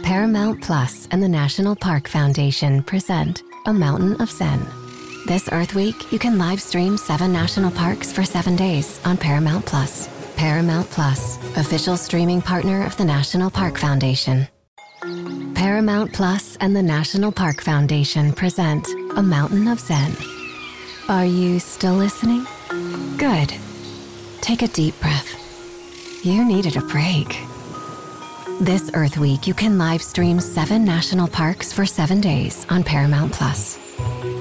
Paramount Plus and the National Park Foundation present A Mountain of Zen. This Earth Week, you can live stream seven national parks for seven days on Paramount Plus. Paramount Plus, official streaming partner of the National Park Foundation. Paramount Plus and the National Park Foundation present A Mountain of Zen. Are you still listening? Good. Take a deep breath. You needed a break. This Earth Week, you can live stream seven national parks for seven days on Paramount Plus.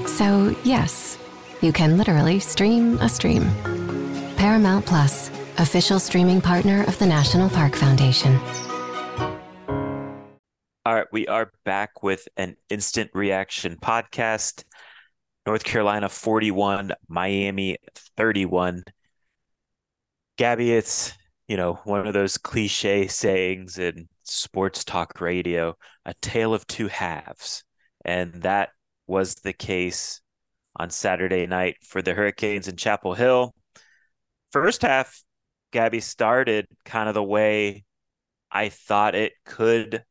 So, yes, you can literally stream a stream. Paramount Plus, official streaming partner of the National Park Foundation. All right, we are back with an instant reaction podcast. North Carolina 41, Miami 31. Gaby, it's you know, one of those cliche sayings in sports talk radio, a tale of two halves. And that was the case on Saturday night for the Hurricanes in Chapel Hill. First half, Gaby started kind of the way I thought it could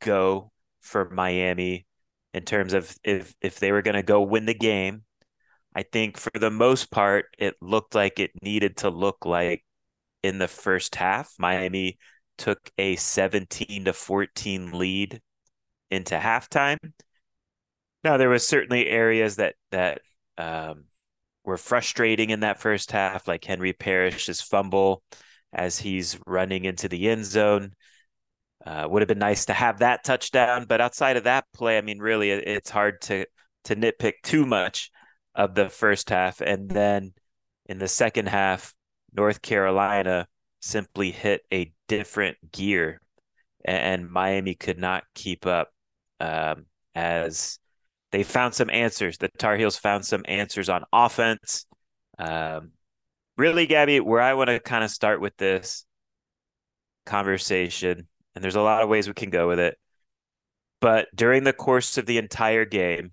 go for Miami in terms of if if they were going to go win the game. I think for the most part, it looked like it needed to look like in the first half. Miami took a 17 to 14 lead into halftime. Now there was certainly areas that that um, were frustrating in that first half, like Henry Parrish's fumble as he's running into the end zone. Uh, would have been nice to have that touchdown, but outside of that play, I mean, really, it's hard to to nitpick too much of the first half. And then in the second half, North Carolina simply hit a different gear, and Miami could not keep up um, as they found some answers. The Tar Heels found some answers on offense. Um, really, Gaby, where I want to kind of start with this conversation, and there's a lot of ways we can go with it. But during the course of the entire game,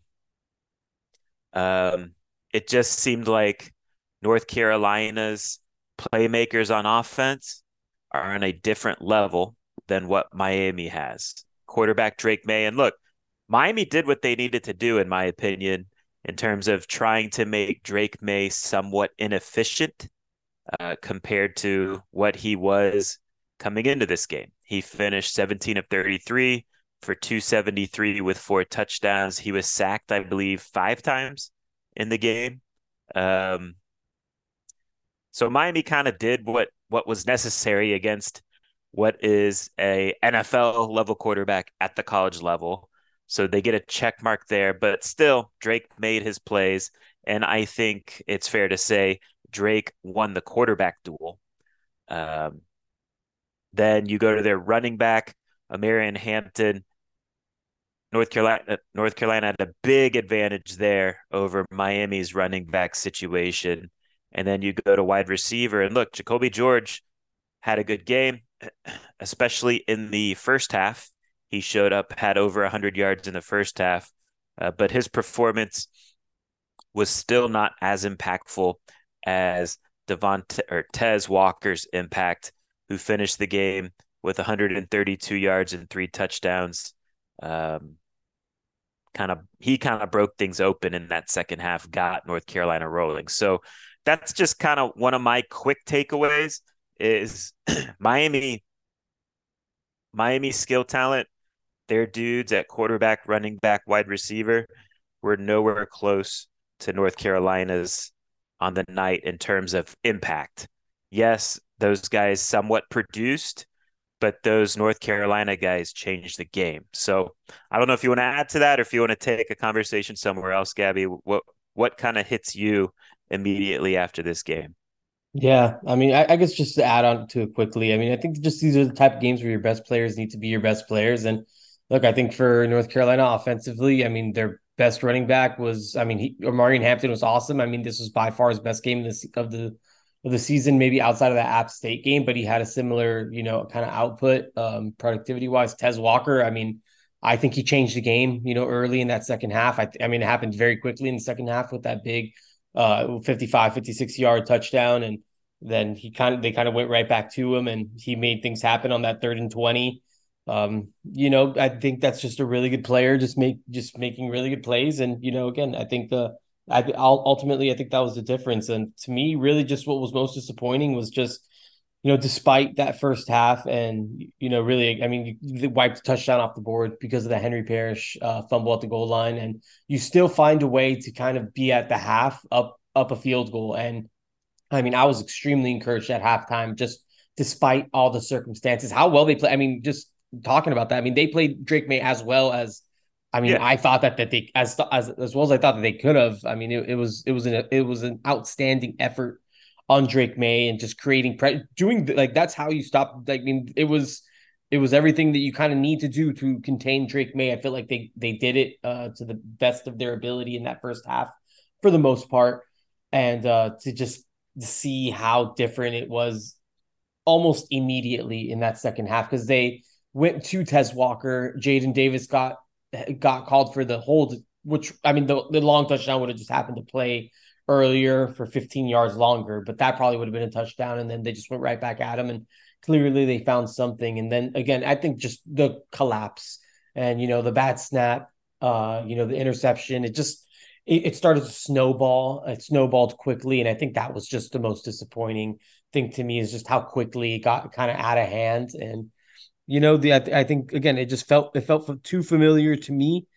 um, it just seemed like North Carolina's playmakers on offense are on a different level than what Miami has. Quarterback Drake Maye. And look, Miami did what they needed to do, in my opinion, in terms of trying to make Drake Maye somewhat inefficient uh, compared to what he was coming into this game. He finished 17 of 33 for 273 with four touchdowns. He was sacked, I believe, five times in the game. Um, so Miami kind of did what what was necessary against what is a NFL level quarterback at the college level. So they get a check mark there, but still Drake made his plays and I think it's fair to say Drake won the quarterback duel. Um, then you go to their running back, Omarion Hampton. North Carolina, North Carolina had a big advantage there over Miami's running back situation. And then you go to wide receiver, and look, Jacolby George had a good game, especially in the first half. He showed up, had over 100 yards in the first half, uh, but his performance was still not as impactful as Devontez or Tez Walker's impact, who finished the game with 132 yards and three touchdowns. Um, kind of he kind of broke things open in that second half, got North Carolina rolling. So that's just kind of one of my quick takeaways is Miami Miami skill talent, their dudes at quarterback, running back, wide receiver were nowhere close to North Carolina's on the night in terms of impact. Yes, those guys somewhat produced, but those North Carolina guys changed the game. So I don't know if you want to add to that or if you want to take a conversation somewhere else, Gaby. What what kind of hits you immediately after this game. Yeah, I mean, I, I, guess just to add on to it quickly, I mean, I think just these are the type of games where your best players need to be your best players, and look, I think for North Carolina offensively, I mean, their best running back was, I mean, he, Marion Hampton was awesome. I mean, this was by far his best game the of the of the season, maybe outside of the App State game, but he had a similar, you know, kind of output, um, productivity wise. Tez Walker, I mean, I think he changed the game, you know, early in that second half. I, I mean, it happened very quickly in the second half with that big uh 55, 56 yard touchdown. And then he kind of, they kind of went right back to him and he made things happen on that third and 20. Um, you know, I think that's just a really good player, just make, just making really good plays. And, you know, again, I think the, I ultimately I think that was the difference. And to me, really, just what was most disappointing was just you know, despite that first half, and you know, really, I mean, you wiped a touchdown off the board because of the Henry Parrish uh, fumble at the goal line, and you still find a way to kind of be at the half up up a field goal. And I mean, I was extremely encouraged at halftime, just despite all the circumstances, how well they play. I mean, just talking about that, I mean, they played Drake Maye as well as I mean, yeah. I thought that that they as as as well as I thought that they could have. I mean, it, it was it was an it was an outstanding effort on Drake Maye and just creating pre- doing like that's how you stop. I mean, it was it was everything that you kind of need to do to contain Drake Maye. I feel like they they did it uh, to the best of their ability in that first half for the most part, and uh, to just see how different it was almost immediately in that second half because they went to Tez Walker. Jaden Davis got got called for the hold, which I mean the, the long touchdown would have just happened to play earlier for 15 yards longer, but that probably would have been a touchdown. And then they just went right back at him. And clearly they found something. And then again, I think just the collapse and, you know, the bad snap, uh, you know, the interception, it just, it, it started to snowball. It snowballed quickly. And I think that was just the most disappointing thing to me is just how quickly it got kind of out of hand. And, you know, the, I, I think again, it just felt, it felt too familiar to me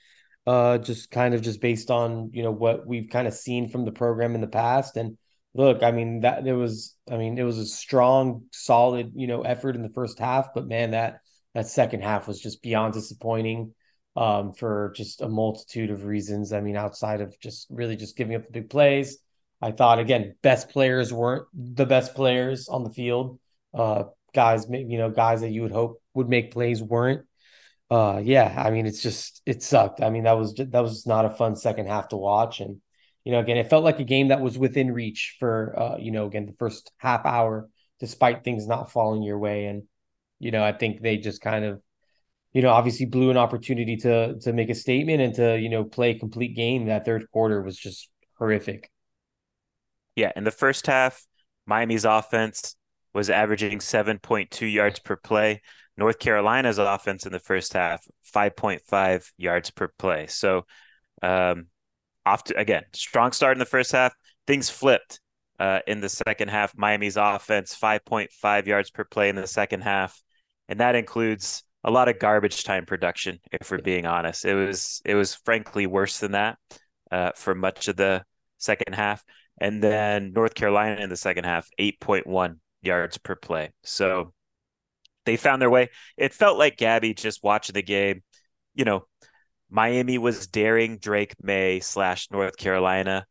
uh, just kind of just based on you know what we've kind of seen from the program in the past. And look, I mean that there was, I mean it was a strong, solid you know effort in the first half, but man, that that second half was just beyond disappointing um, for just a multitude of reasons. I mean, outside of just really just giving up the big plays. I thought again, best players weren't the best players on the field. Uh, guys, you know, guys that you would hope would make plays weren't uh yeah i mean it's just it sucked. I mean that was that was not a fun second half to watch. And you know again it felt like a game that was within reach for uh you know again the first half hour despite things not falling your way. And you know i think they just kind of you know obviously blew an opportunity to to make a statement and to you know play a complete game. That third quarter was just horrific. Yeah in the first half miami's offense was averaging 7.2 yards per play North Carolina's offense in the first half, 5.5 yards per play. So, um, off to, again, strong start in the first half. Things flipped uh, in the second half. Miami's offense, 5.5 yards per play in the second half. And that includes a lot of garbage time production, if we're being honest. It was, it was frankly worse than that uh, for much of the second half. And then North Carolina in the second half, 8.1 yards per play. So, they found their way. It felt like Gaby just watching the game. You know, Miami was daring Drake Maye slash North Carolina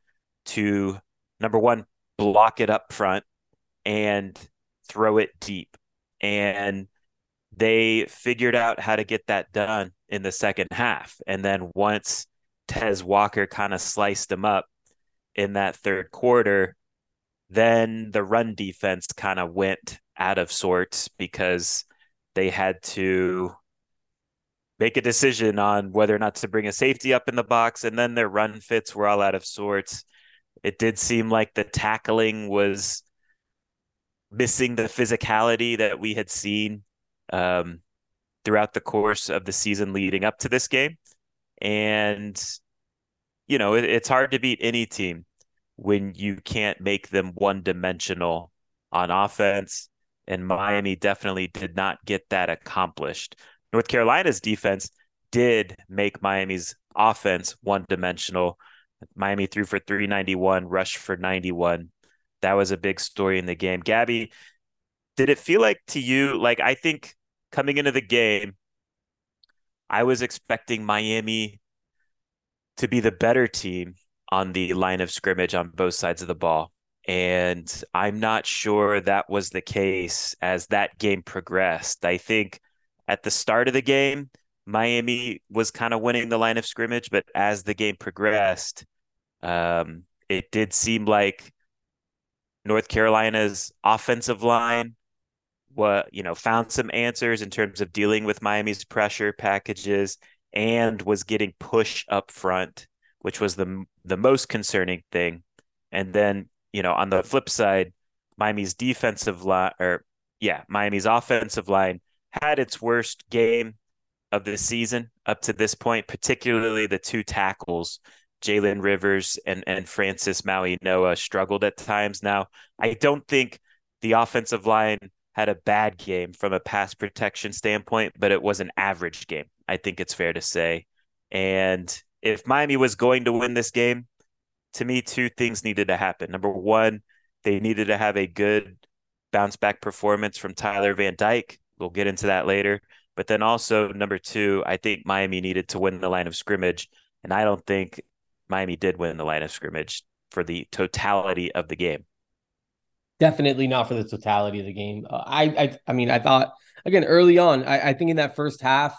to number one block it up front and throw it deep, and they figured out how to get that done in the second half. And then once Tez Walker kind of sliced them up in that third quarter, then the run defense kind of went out of sorts because they had to make a decision on whether or not to bring a safety up in the box, and then their run fits were all out of sorts. It did seem like the tackling was missing the physicality that we had seen um, throughout the course of the season leading up to this game. And, you know, it, it's hard to beat any team when you can't make them one dimensional on offense and Miami definitely did not get that accomplished. North Carolina's defense did make Miami's offense one dimensional. Miami threw for 391, rushed for 91. That was a big story in the game. Gaby, did it feel like to you, like I think coming into the game, I was expecting Miami to be the better team on the line of scrimmage on both sides of the ball. And I'm not sure that was the case as that game progressed. I think at the start of the game, Miami was kind of winning the line of scrimmage, but as the game progressed, um, it did seem like North Carolina's offensive line what you know found some answers in terms of dealing with Miami's pressure packages and was getting push up front, which was the the most concerning thing. And then, you know, on the flip side, Miami's defensive line or yeah, Miami's offensive line had its worst game of the season up to this point, particularly the two tackles. Jalen Rivers and, and Francis Mauigoa struggled at times. Now, I don't think the offensive line had a bad game from a pass protection standpoint, but it was an average game. I think it's fair to say. And if Miami was going to win this game, to me, two things needed to happen. Number one, they needed to have a good bounce back performance from Tyler Van Dyke. We'll get into that later. But then also, number two, I think Miami needed to win the line of scrimmage. And I don't think Miami did win the line of scrimmage for the totality of the game. Definitely not for the totality of the game. Uh, I, I, I mean, I thought again early on. I, I think in that first half,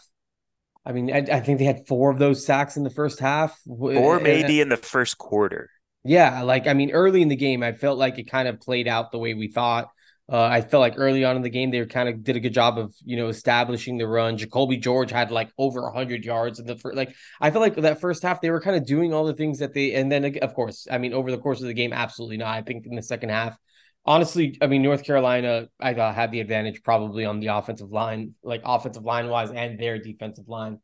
I mean, I, I, think they had four of those sacks in the first half, or maybe in the first quarter. Yeah, like I mean, early in the game, I felt like it kind of played out the way we thought. Uh, I felt like early on in the game, they kind of did a good job of you know establishing the run. Jacolby George had like over hundred yards in the first. Like I felt like that first half, they were kind of doing all the things that they. And then of course, I mean, over the course of the game, absolutely not. I think in the second half, honestly, I mean, North Carolina, I thought had the advantage probably on the offensive line, like offensive line wise, and their defensive line.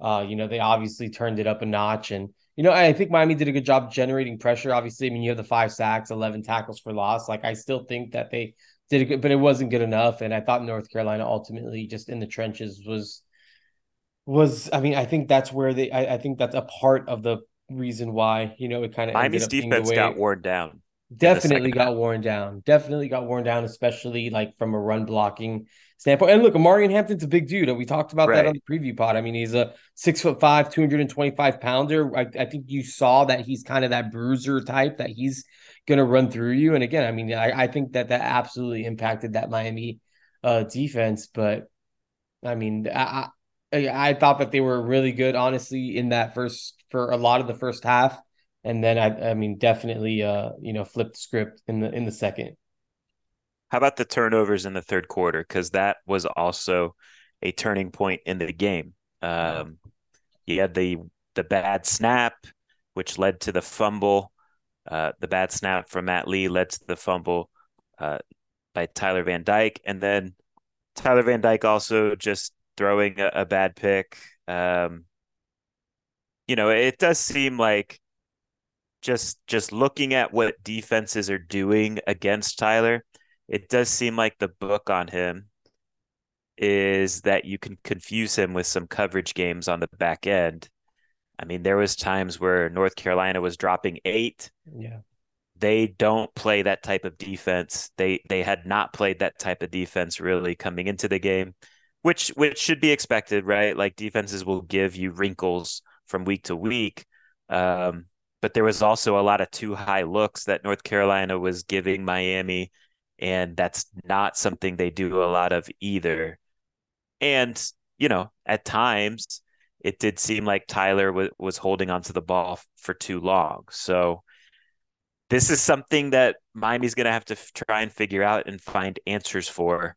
Uh, you know, they obviously turned it up a notch, and you know, I think Miami did a good job generating pressure. Obviously, I mean, you have the five sacks, eleven tackles for loss. Like, I still think that they did a good, but it wasn't good enough. And I thought North Carolina ultimately just in the trenches was was. I mean, I think that's where they. I, I think that's a part of the reason why you know it kind of Miami's defense got worn down. Definitely got worn down. Definitely got worn down, especially like from a run blocking standpoint. And look, Omarion Hampton's a big dude. We talked about right. that on the preview pod. I mean, he's a six foot five, 225 pounder. I, I, think you saw that he's kind of that bruiser type that he's going to run through you. And again, I mean, I, I think that that absolutely impacted that Miami uh, defense. But I mean, I, I, I thought that they were really good, honestly, in that first for a lot of the first half and then I, I mean, definitely, uh, you know, flip the script in the in the second. How about the turnovers in the third quarter? Because that was also a turning point in the game. Um, you had the the bad snap, which led to the fumble. Uh, the bad snap from Matt Lee led to the fumble uh, by Tyler Van Dyke, and then Tyler Van Dyke also just throwing a, a bad pick. Um, you know, it does seem like just just looking at what defenses are doing against Tyler, it does seem like the book on him is that you can confuse him with some coverage games on the back end. I mean, there was times where North Carolina was dropping 8. Yeah. They don't play that type of defense. They they had not played that type of defense really coming into the game, which which should be expected, right? Like defenses will give you wrinkles from week to week. Um, but there was also a lot of too high looks that North Carolina was giving Miami, and that's not something they do a lot of either. And you know, at times it did seem like Tyler w- was holding onto the ball for too long. So this is something that Miami's going to have to f- try and figure out and find answers for.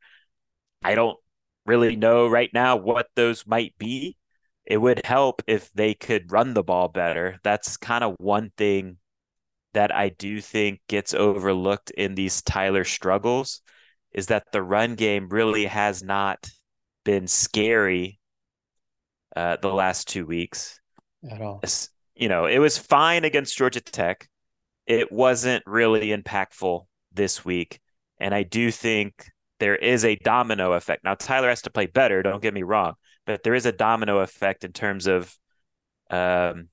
I don't really know right now what those might be it would help if they could run the ball better. That's kind of one thing that I do think gets overlooked in these Tyler struggles is that the run game really has not been scary uh, the last two weeks at all. You know, it was fine against Georgia Tech. It wasn't really impactful this week. And I do think there is a domino effect. Now, Tyler has to play better, don't get me wrong, but there is a domino effect in terms of um,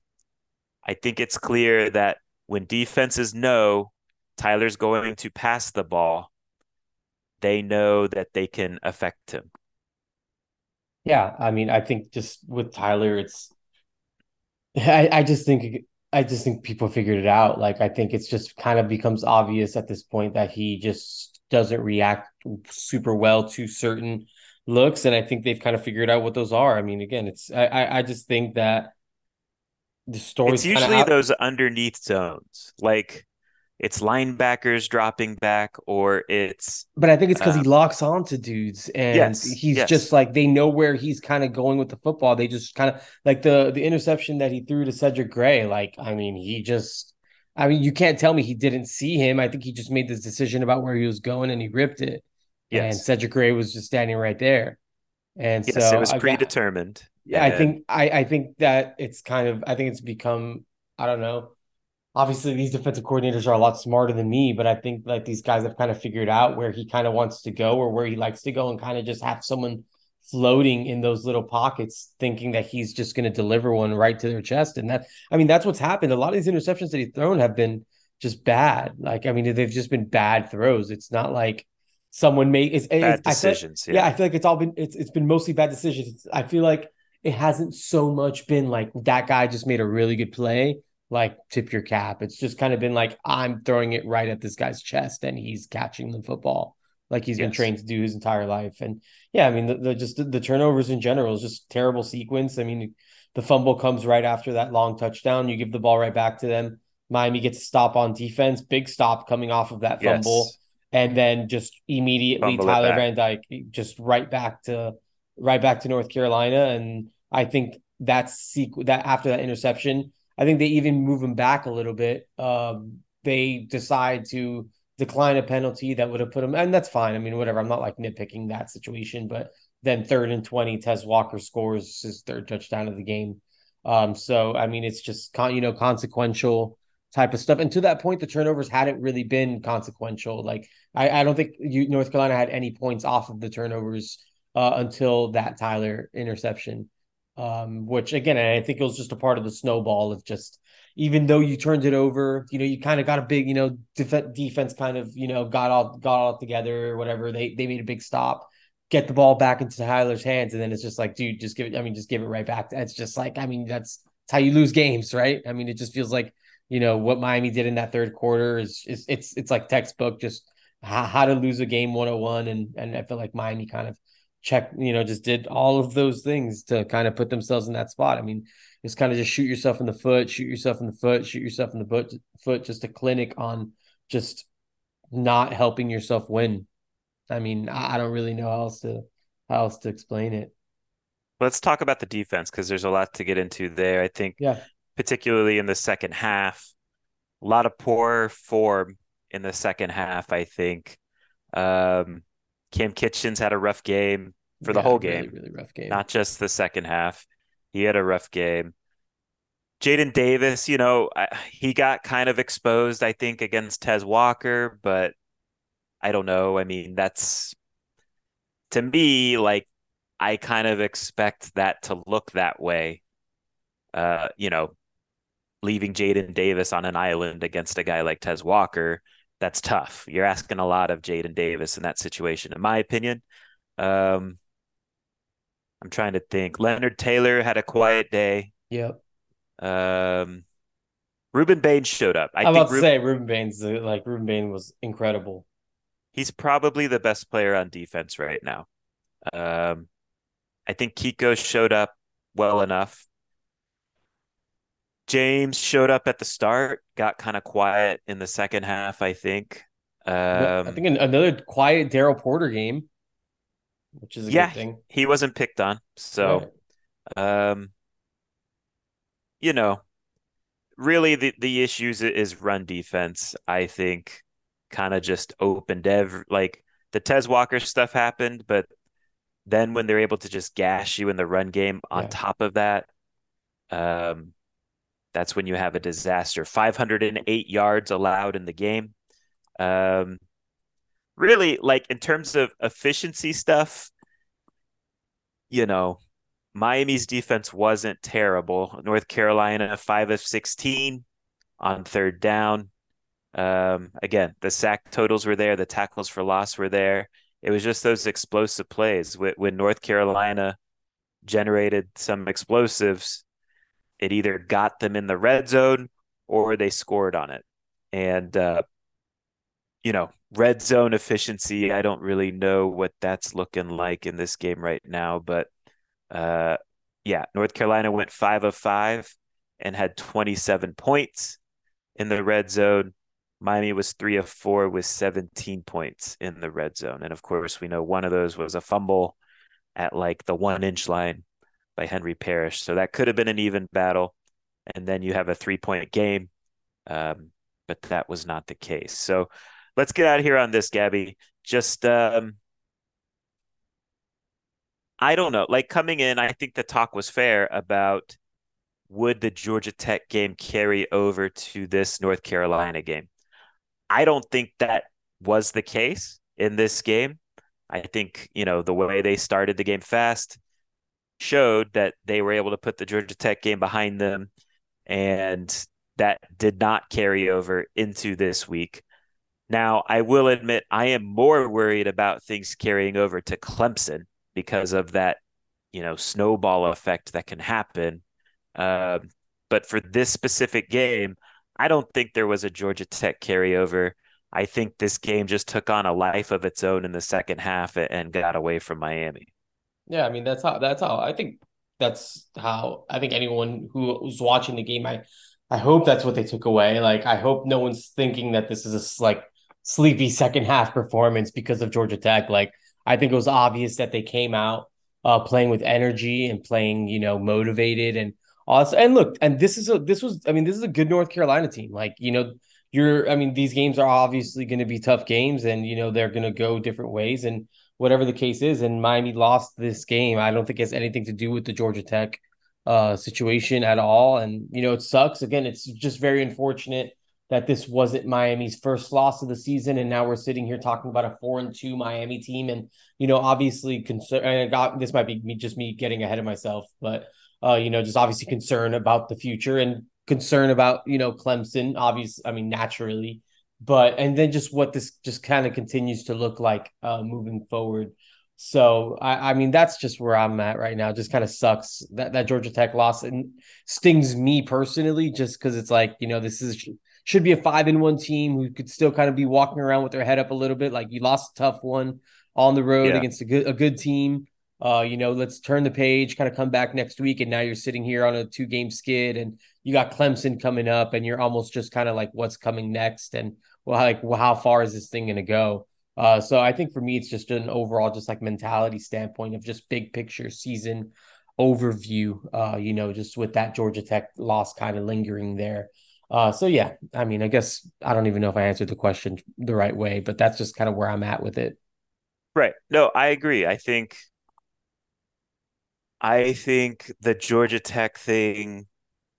I think it's clear that when defenses know Tyler's going to pass the ball, they know that they can affect him. Yeah, I mean, I think just with Tyler, it's I, I just think I just think people figured it out. Like I think it's just kind of becomes obvious at this point that he just doesn't react super well to certain looks, and I think they've kind of figured out what those are. I mean, again, it's I I, I just think that the story. It's usually those underneath zones, like it's linebackers dropping back or it's but i think it's because um, he locks on to dudes and yes, he's yes. just like they know where he's kind of going with the football they just kind of like the the interception that he threw to cedric gray like i mean he just i mean you can't tell me he didn't see him i think he just made this decision about where he was going and he ripped it yes. and cedric gray was just standing right there. And yes, so it was predetermined. Yeah i think i i think that it's kind of i think it's become i don't know. Obviously these defensive coordinators are a lot smarter than me, but I think like these guys have kind of figured out where he kind of wants to go or where he likes to go and kind of just have someone floating in those little pockets thinking that he's just going to deliver one right to their chest. And that I mean that's what's happened. A lot of these interceptions that he's thrown have been just bad. Like I mean they've just been bad throws. It's not like someone made it's bad decisions yeah. yeah I feel like it's all been it's it's been mostly bad decisions it's, I feel like it hasn't so much been like that guy just made a really good play like tip your cap. It's just kind of been like I'm throwing it right at this guy's chest and he's catching the football like he's yes. been trained to do his entire life. And yeah, I mean the, the just the, the, turnovers in general is just terrible sequence. I mean the fumble comes right after that long touchdown. You give the ball right back to them. Miami gets a stop on defense, big stop coming off of that fumble. Yes. And then just immediately Tyler Van Dyke just right back to right back to North Carolina. And I think that's sequ- that after that interception, I think they even move him back a little bit. Um, they decide to decline a penalty that would have put him, and that's fine. I mean, whatever. I'm not like nitpicking that situation, but then third and 20, Tez Walker scores his third touchdown of the game. Um, so, I mean, it's just, con- you know, consequential type of stuff. And to that point, the turnovers hadn't really been consequential. Like, I, I don't think you, North Carolina had any points off of the turnovers uh, until that Tyler interception um, which again, I think it was just a part of the snowball of just even though you turned it over, you know, you kind of got a big, you know, def- defense kind of, you know, got all got all together or whatever. They they made a big stop, get the ball back into Tyler's hands, and then it's just like, dude, just give it. I mean, just give it right back. It's just like, I mean, that's, that's how you lose games, right? I mean, it just feels like, you know, what Miami did in that third quarter is, is it's it's like textbook, just how, how to lose a game 101, and and I feel like Miami kind of check, you know, just did all of those things to kind of put themselves in that spot. I mean, it's kind of just shoot yourself in the foot, shoot yourself in the foot, shoot yourself in the foot, foot, just a clinic on just not helping yourself win. I mean, I don't really know how else to how else to explain it. Let's talk about the defense because there's a lot to get into there. I think, yeah, particularly in the second half, a lot of poor form in the second half. I think. Um, Cam Kitchens had a rough game for the whole game. Really, really rough game. Not just the second half. He had a rough game. Jaden Davis, you know, he got kind of exposed, I think, against Tez Walker, but I don't know. I mean, that's to me like I kind of expect that to look that way. Uh, you know, leaving Jaden Davis on an island against a guy like Tez Walker that's tough. You're asking a lot of Jaden Davis in that situation, in my opinion. Um, I'm trying to think. Leonard Taylor had a quiet day. Yep. Um, Rueben Bain showed up. I am about to Rueben, say Rueben Bain's like Rueben Bain was incredible. He's probably the best player on defense right now. Um, I think Kiko showed up well enough. James showed up at the start, got kind of quiet in the second half, I think. Um, I think another quiet Daryl Porter game, which is a yeah, good thing. He wasn't picked on. So, right. um, you know, really the, the issues is run defense, I think, kind of just opened every, like the Tez Walker stuff happened, but then when they're able to just gash you in the run game on yeah. top of that, um, that's when you have a disaster. 508 yards allowed in the game. Um, really, like in terms of efficiency stuff, you know, Miami's defense wasn't terrible. North Carolina, five of 16 on third down. Um, again, the sack totals were there, the tackles for loss were there. It was just those explosive plays when North Carolina generated some explosives it either got them in the red zone or they scored on it. And, uh, you know, red zone efficiency, I don't really know what that's looking like in this game right now, but uh, yeah, North Carolina went five of five and had 27 points in the red zone. Miami was three of four with 17 points in the red zone. And of course, we know one of those was a fumble at like the one inch line by Henry Parrish. So that could have been an even battle. And then you have a three point game. Um, but that was not the case. So let's get out of here on this, Gaby. Just, um, I don't know. Like coming in, I think the talk was fair about would the Georgia Tech game carry over to this North Carolina game? I don't think that was the case in this game. I think, you know, the way they started the game fast showed that they were able to put the Georgia Tech game behind them. And that did not carry over into this week. Now, I will admit I am more worried about things carrying over to Clemson because of that, you know, snowball effect that can happen. Uh, but for this specific game, I don't think there was a Georgia Tech carryover. I think this game just took on a life of its own in the second half and got away from Miami. Yeah, I mean that's how that's how I think that's how I think anyone who was watching the game, I I hope that's what they took away. Like I hope no one's thinking that this is a like sleepy second half performance because of Georgia Tech. Like I think it was obvious that they came out uh, playing with energy and playing, you know, motivated and awesome. And look, and this is a this was I mean this is a good North Carolina team. Like you know, you're I mean these games are obviously going to be tough games, and you know they're going to go different ways and whatever the case is. And Miami lost this game. I don't think it has anything to do with the Georgia Tech uh, situation at all. And you know it sucks. Again, it's just very unfortunate that this wasn't Miami's first loss of the season, and now we're sitting here talking about a four and two Miami team, and you know, obviously, concern. And got this might be me just me getting ahead of myself, but uh, you know, just obviously concern about the future and concern about you know Clemson, obviously, I mean, naturally, but and then just what this just kind of continues to look like uh, moving forward. So I, I mean that's just where I'm at right now. Just kind of sucks that that Georgia Tech loss and stings me personally, just because it's like you know this is should be a five and one team who could still kind of be walking around with their head up a little bit. Like you lost a tough one on the road yeah. against a good a good team. Uh, you know, let's turn the page, kind of come back next week, and now you're sitting here on a two game skid, and you got Clemson coming up, and you're almost just kind of like, what's coming next, and well, like, well, how far is this thing going to go? Uh, so I think for me, it's just an overall, just like mentality standpoint of just big picture season overview. Uh, you know, just with that Georgia Tech loss kind of lingering there. Uh, so yeah, I mean, I guess I don't even know if I answered the question the right way, but that's just kind of where I'm at with it. Right. No, I agree. I think I think the Georgia Tech thing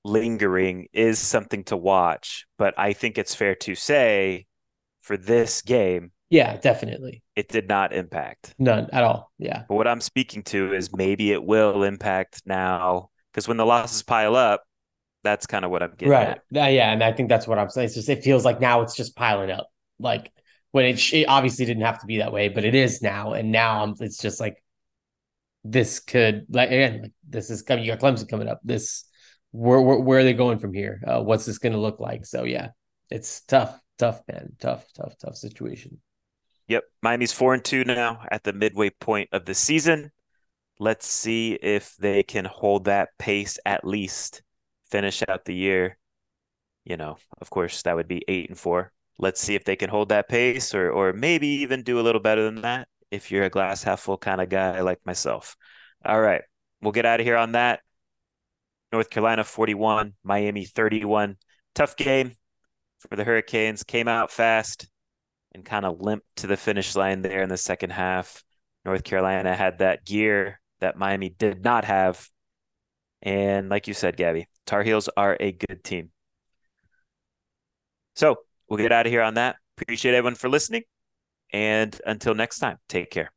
lingering is something to watch, but I think it's fair to say for this game, yeah, definitely. It did not impact. None at all. Yeah. But what I'm speaking to is maybe it will impact now because when the losses pile up, that's kind of what I'm getting right. at. Yeah, and I think that's what I'm saying. It's just it feels like now it's just piling up. Like when it, it obviously didn't have to be that way, but it is now. And now I'm, it's just like this could like again like this is coming. You got Clemson coming up. This where where, where are they going from here? Uh, what's this going to look like? So yeah, it's tough, tough man, tough, tough, tough situation. Yep, Miami's four and two now at the midway point of the season. Let's see if they can hold that pace at least finish out the year, you know, of course, that would be eight and four. Let's see if they can hold that pace or or maybe even do a little better than that if you're a glass half full kind of guy like myself. All right. We'll get out of here on that. North Carolina 41, Miami 31. Tough game for the Hurricanes. Came out fast and kind of limped to the finish line there in the second half. North Carolina had that gear that Miami did not have. And like you said, Gaby, Tar Heels are a good team. So we'll get out of here on that. Appreciate everyone for listening. And until next time, take care.